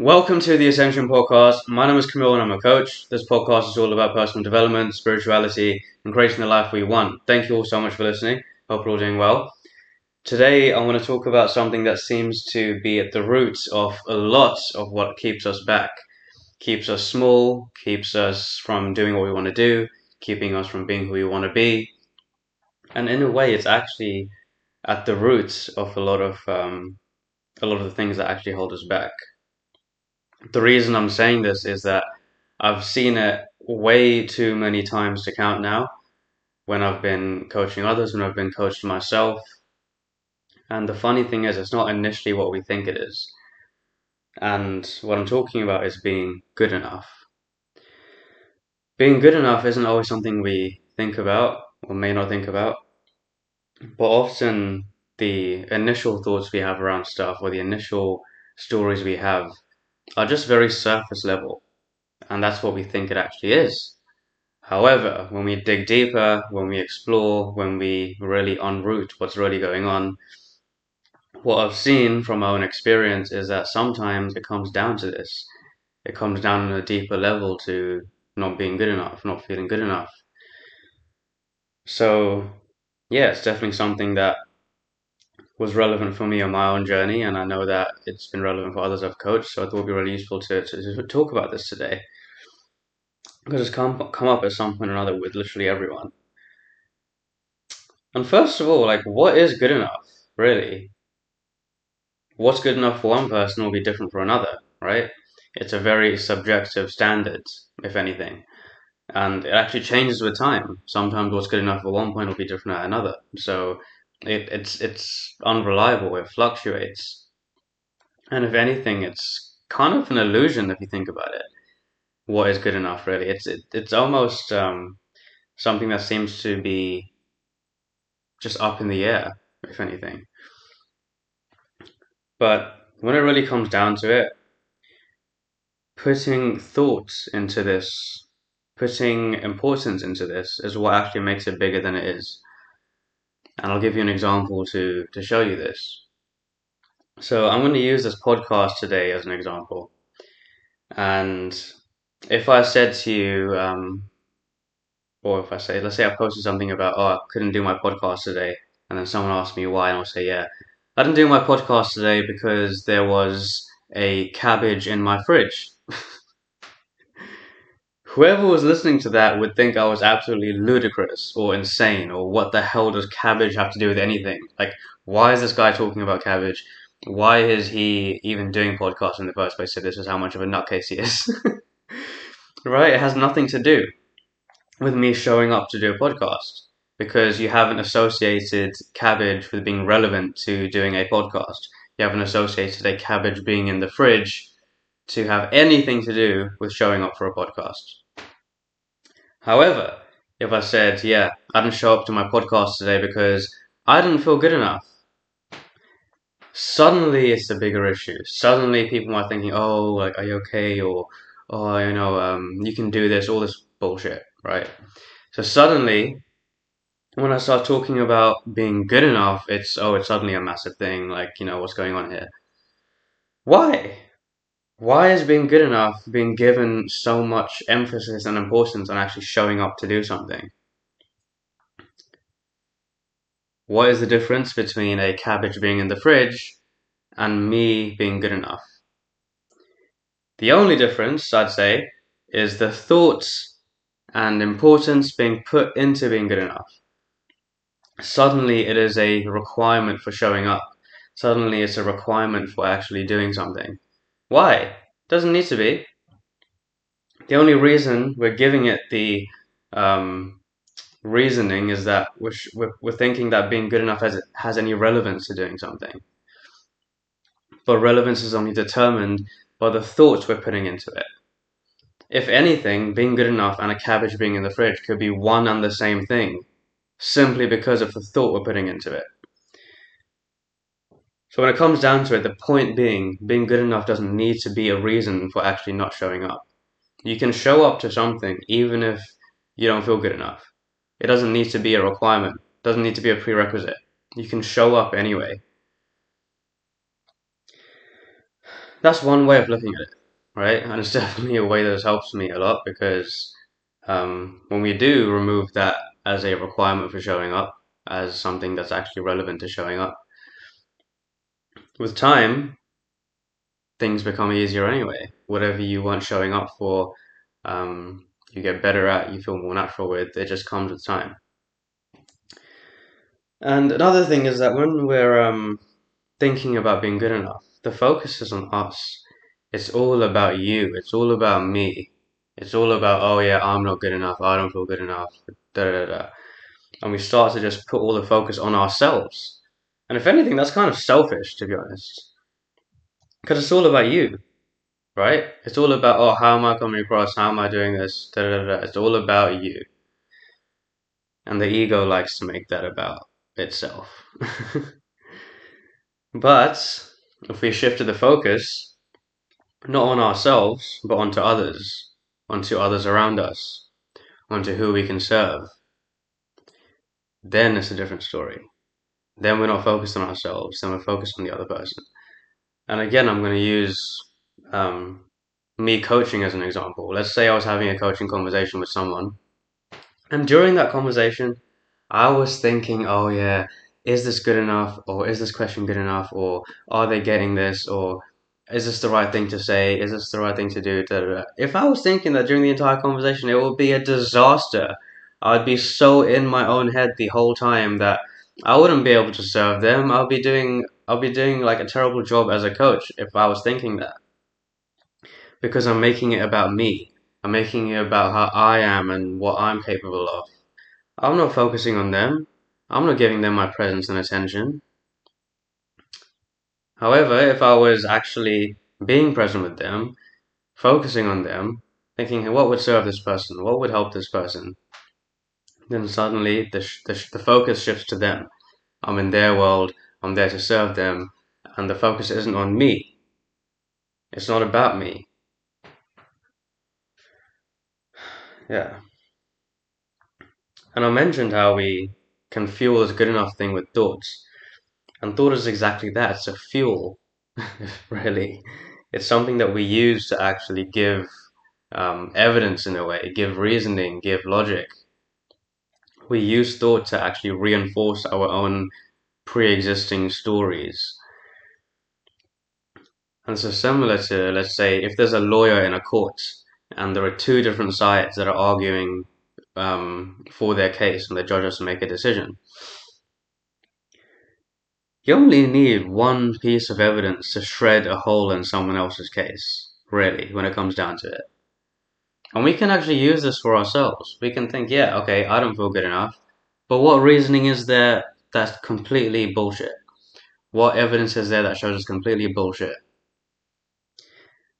Welcome to the Ascension Podcast. My name is Kamil and I'm a coach. This podcast is all about personal development, spirituality, and creating the life we want. Thank you all so much for listening. Hope you're all doing well. Today, I want to talk about something that seems to be at the roots of a lot of what keeps us back, keeps us small, keeps us from doing what we want to do, keeping us from being who we want to be. And in a way, it's actually at the roots of a lot of um, a lot of the things that actually hold us back. The reason I'm saying this is that I've seen it way too many times to count now when I've been coaching others, when I've been coached myself. And the funny thing is, it's not initially what we think it is. And what I'm talking about is being good enough. Being good enough isn't always something we think about or may not think about, but often the initial thoughts we have around stuff or the initial stories we have are just very surface level, and that's what we think it actually is. However, when we dig deeper, when we explore, when we really unroot what's really going on, what I've seen from my own experience is that sometimes it comes down to this. It comes down on a deeper level to not being good enough, not feeling good enough. So, yeah, it's definitely something that was relevant for me on my own journey, and I know that it's been relevant for others I've coached. So I thought it'd be really useful to, to, to talk about this today because it's come come up at some point or another with literally everyone. And first of all, like, what is good enough, really? What's good enough for one person will be different for another, right? It's a very subjective standard, if anything. And it actually changes with time. Sometimes what's good enough at one point will be different at another. So it, it's it's unreliable. It fluctuates, and if anything, it's kind of an illusion if you think about it. What is good enough, really? It's it, it's almost um, something that seems to be just up in the air, if anything. But when it really comes down to it, putting thought into this, putting importance into this, is what actually makes it bigger than it is. And I'll give you an example to, to show you this. So I'm going to use this podcast today as an example. And if I said to you, um, or if I say, let's say I posted something about, oh, I couldn't do my podcast today, and then someone asked me why, and I'll say, yeah, I didn't do my podcast today because there was a cabbage in my fridge. Whoever was listening to that would think I was absolutely ludicrous or insane or what the hell does cabbage have to do with anything? Like, why is this guy talking about cabbage? Why is he even doing podcasts in the first place if this is how much of a nutcase he is? right? It has nothing to do with me showing up to do a podcast because you haven't associated cabbage with being relevant to doing a podcast. You haven't associated a cabbage being in the fridge to have anything to do with showing up for a podcast. However, if I said, yeah, I didn't show up to my podcast today because I didn't feel good enough, suddenly it's a bigger issue. Suddenly people are thinking, oh, like, are you okay? Or, oh, you know, um, you can do this, all this bullshit, right? So suddenly, when I start talking about being good enough, it's, oh, it's suddenly a massive thing. Like, you know, what's going on here? Why? Why is being good enough being given so much emphasis and importance on actually showing up to do something? What is the difference between a cabbage being in the fridge and me being good enough? The only difference, I'd say, is the thoughts and importance being put into being good enough. Suddenly, it is a requirement for showing up. Suddenly, it's a requirement for actually doing something why? Doesn't need to be. The only reason we're giving it the um, reasoning is that we're, we're, we're thinking that being good enough has, has any relevance to doing something. But relevance is only determined by the thoughts we're putting into it. If anything, being good enough and a cabbage being in the fridge could be one and the same thing, simply because of the thought we're putting into it. So when it comes down to it, the point being, being good enough doesn't need to be a reason for actually not showing up. You can show up to something even if you don't feel good enough. It doesn't need to be a requirement. It doesn't need to be a prerequisite. You can show up anyway. that's one way of looking at it, right? And it's definitely a way that helped me a lot because um, when we do remove that as a requirement for showing up, as something that's actually relevant to showing up, with time, things become easier anyway. Whatever you want showing up for, um, you get better at, you feel more natural with, it just comes with time. And another thing is that when we're um, thinking about being good enough, the focus is on us. It's all about you. It's all about me. It's all about, oh yeah, I'm not good enough. I don't feel good enough. Da da da. And we start to just put all the focus on ourselves. And if anything, that's kind of selfish, to be honest. Because it's all about you, right? It's all about, oh, how am I coming across? How am I doing this? Da da da. It's all about you. And the ego likes to make that about itself. but if we shifted the focus not on ourselves, but onto others, onto others around us, onto who we can serve, then it's a different story. Then we're not focused on ourselves, then we're focused on the other person. And again, I'm going to use um, me coaching as an example. Let's say I was having a coaching conversation with someone, and during that conversation, I was thinking, oh yeah, is this good enough? Or is this question good enough? Or are they getting this? Or is this the right thing to say? Is this the right thing to do? Da, da, da. If I was thinking that during the entire conversation, it would be a disaster. I'd be so in my own head the whole time that I wouldn't be able to serve them. I'll be doing I'll be doing like a terrible job as a coach if I was thinking that. Because I'm making it about me. I'm making it about how I am and what I'm capable of. I'm not focusing on them. I'm not giving them my presence and attention. However, if I was actually being present with them, focusing on them, thinking, what would serve this person? What would help this person? Then suddenly the, sh- the, sh- the focus shifts to them. I'm in their world, I'm there to serve them, and the focus isn't on me. It's not about me. Yeah. And I mentioned how we can fuel this good enough thing with thoughts. And thought is exactly that. It's a fuel, really. It's something that we use to actually give um, evidence in a way, give reasoning, give logic. We use thought to actually reinforce our own pre existing stories. And so, similar to, let's say, if there's a lawyer in a court and there are two different sides that are arguing um, for their case, and the judge has to make a decision. You only need one piece of evidence to shred a hole in someone else's case, really, when it comes down to it. And we can actually use this for ourselves. We can think, yeah, okay, I don't feel good enough. But what reasoning is there that's completely bullshit? What evidence is there that shows it's completely bullshit?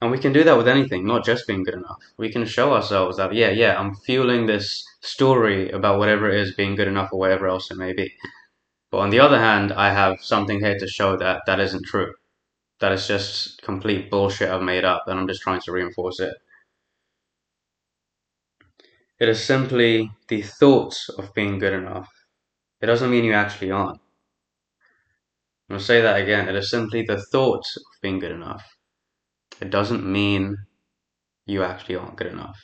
And we can do that with anything, not just being good enough. We can show ourselves that, yeah, yeah, I'm fueling this story about whatever it is being good enough or whatever else it may be. But on the other hand, I have something here to show that that isn't true. That is just complete bullshit I've made up and I'm just trying to reinforce it. It is simply the thought of being good enough. It doesn't mean you actually aren't. I'm going to say that again. It is simply the thought of being good enough it doesn't mean you actually aren't good enough.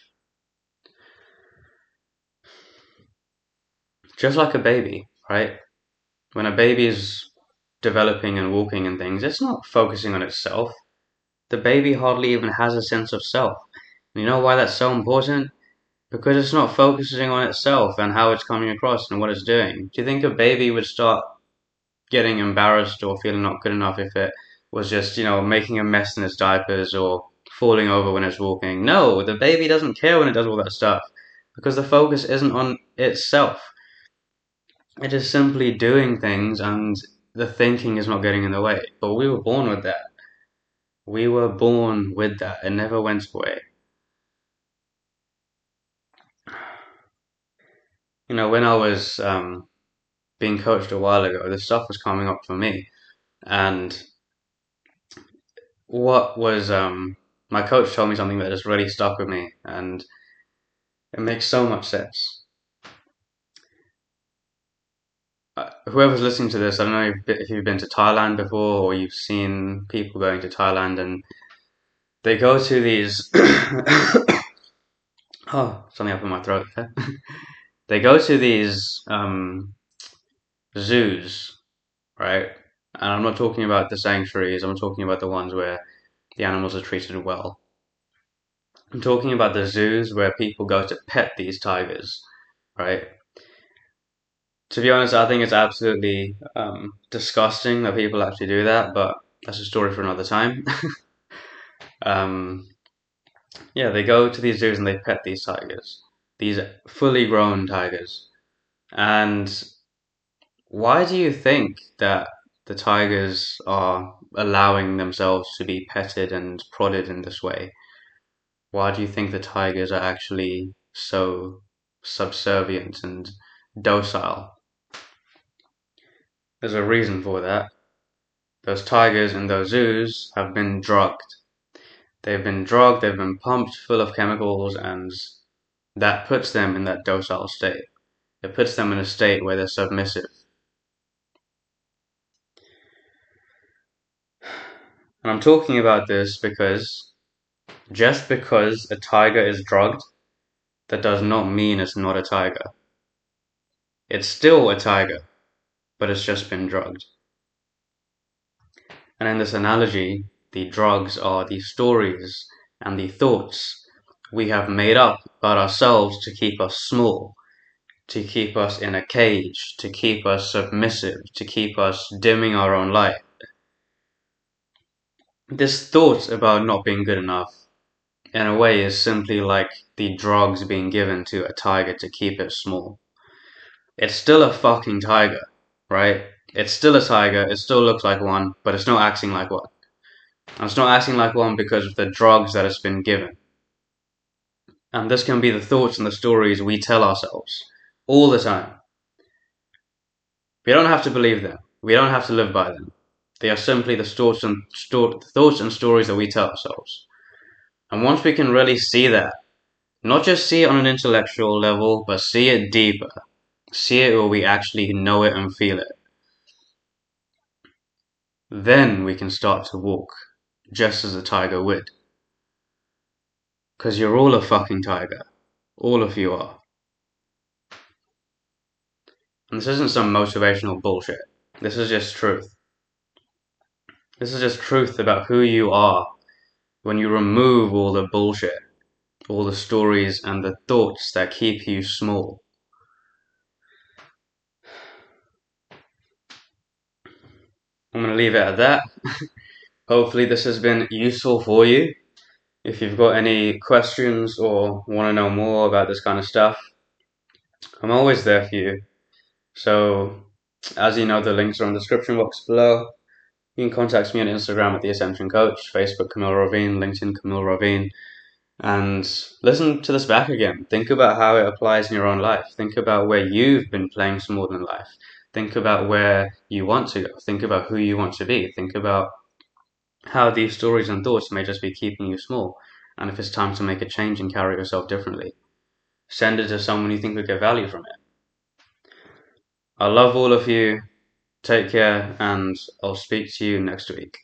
Just like a baby, right? When a baby is developing and walking and things, it's not focusing on itself. The baby hardly even has a sense of self. You know why that's so important? Because it's not focusing on itself and how it's coming across and what it's doing. Do you think a baby would start getting embarrassed or feeling not good enough if it was just, you know, making a mess in its diapers or falling over when it's walking. No, the baby doesn't care when it does all that stuff because the focus isn't on itself. It is simply doing things and the thinking is not getting in the way. But we were born with that. We were born with that. It never went away. You know, when I was um, being coached a while ago, this stuff was coming up for me. And what was um my coach told me something that just really stuck with me and it makes so much sense. uh, whoever's listening to this, I don't know if, you've been to Thailand before or you've seen people going to Thailand and they go to these. oh, something up in my throat. they go to these um, zoos, right? And I'm not talking about the sanctuaries, I'm talking about the ones where the animals are treated well. I'm talking about the zoos where people go to pet these tigers, right? To be honest, I think it's absolutely um, disgusting that people actually do that, but that's a story for another time. um, yeah, they go to these zoos and they pet these tigers, these fully grown tigers. And why do you think that the tigers are allowing themselves to be petted and prodded in this way? Why do you think the tigers are actually so subservient and docile? There's a reason for that. Those tigers in those zoos have been drugged. They've been drugged, they've been pumped full of chemicals, and that puts them in that docile state. It puts them in a state where they're submissive. And I'm talking about this because just because a tiger is drugged, that does not mean it's not a tiger. It's still a tiger, but it's just been drugged. And in this analogy, the drugs are the stories and the thoughts we have made up about ourselves to keep us small, to keep us in a cage, to keep us submissive, to keep us dimming our own light this thought about not being good enough, in a way, is simply like the drugs being given to a tiger to keep it small. It's still a fucking tiger, right? It's still a tiger, it still looks like one, but it's not acting like one. And it's not acting like one because of the drugs that it's been given. And this can be the thoughts and the stories we tell ourselves all the time. We don't have to believe them. We don't have to live by them. They are simply the thoughts and, sto- thoughts and stories that we tell ourselves. And once we can really see that, not just see it on an intellectual level, but see it deeper, see it where we actually know it and feel it, then we can start to walk just as a tiger would. Because you're all a fucking tiger. All of you are. And this isn't some motivational bullshit. This is just truth. This is just truth about who you are when you remove all the bullshit, all the stories and the thoughts that keep you small. I'm going to leave it at that. Hopefully, this has been useful for you. If you've got any questions or want to know more about this kind of stuff, I'm always there for you. So, as you know, the links are in the description box below. You can contact me on Instagram at the Ascension Coach, Facebook Kamil Ravin, LinkedIn Kamil Ravin, and listen to this back again. Think about how it applies in your own life. Think about where you've been playing small in life. Think about where you want to go. Think about who you want to be. Think about how these stories and thoughts may just be keeping you small, and if it's time to make a change and carry yourself differently. Send it to someone you think would get value from it. I love all of you. Take care, and I'll speak to you next week.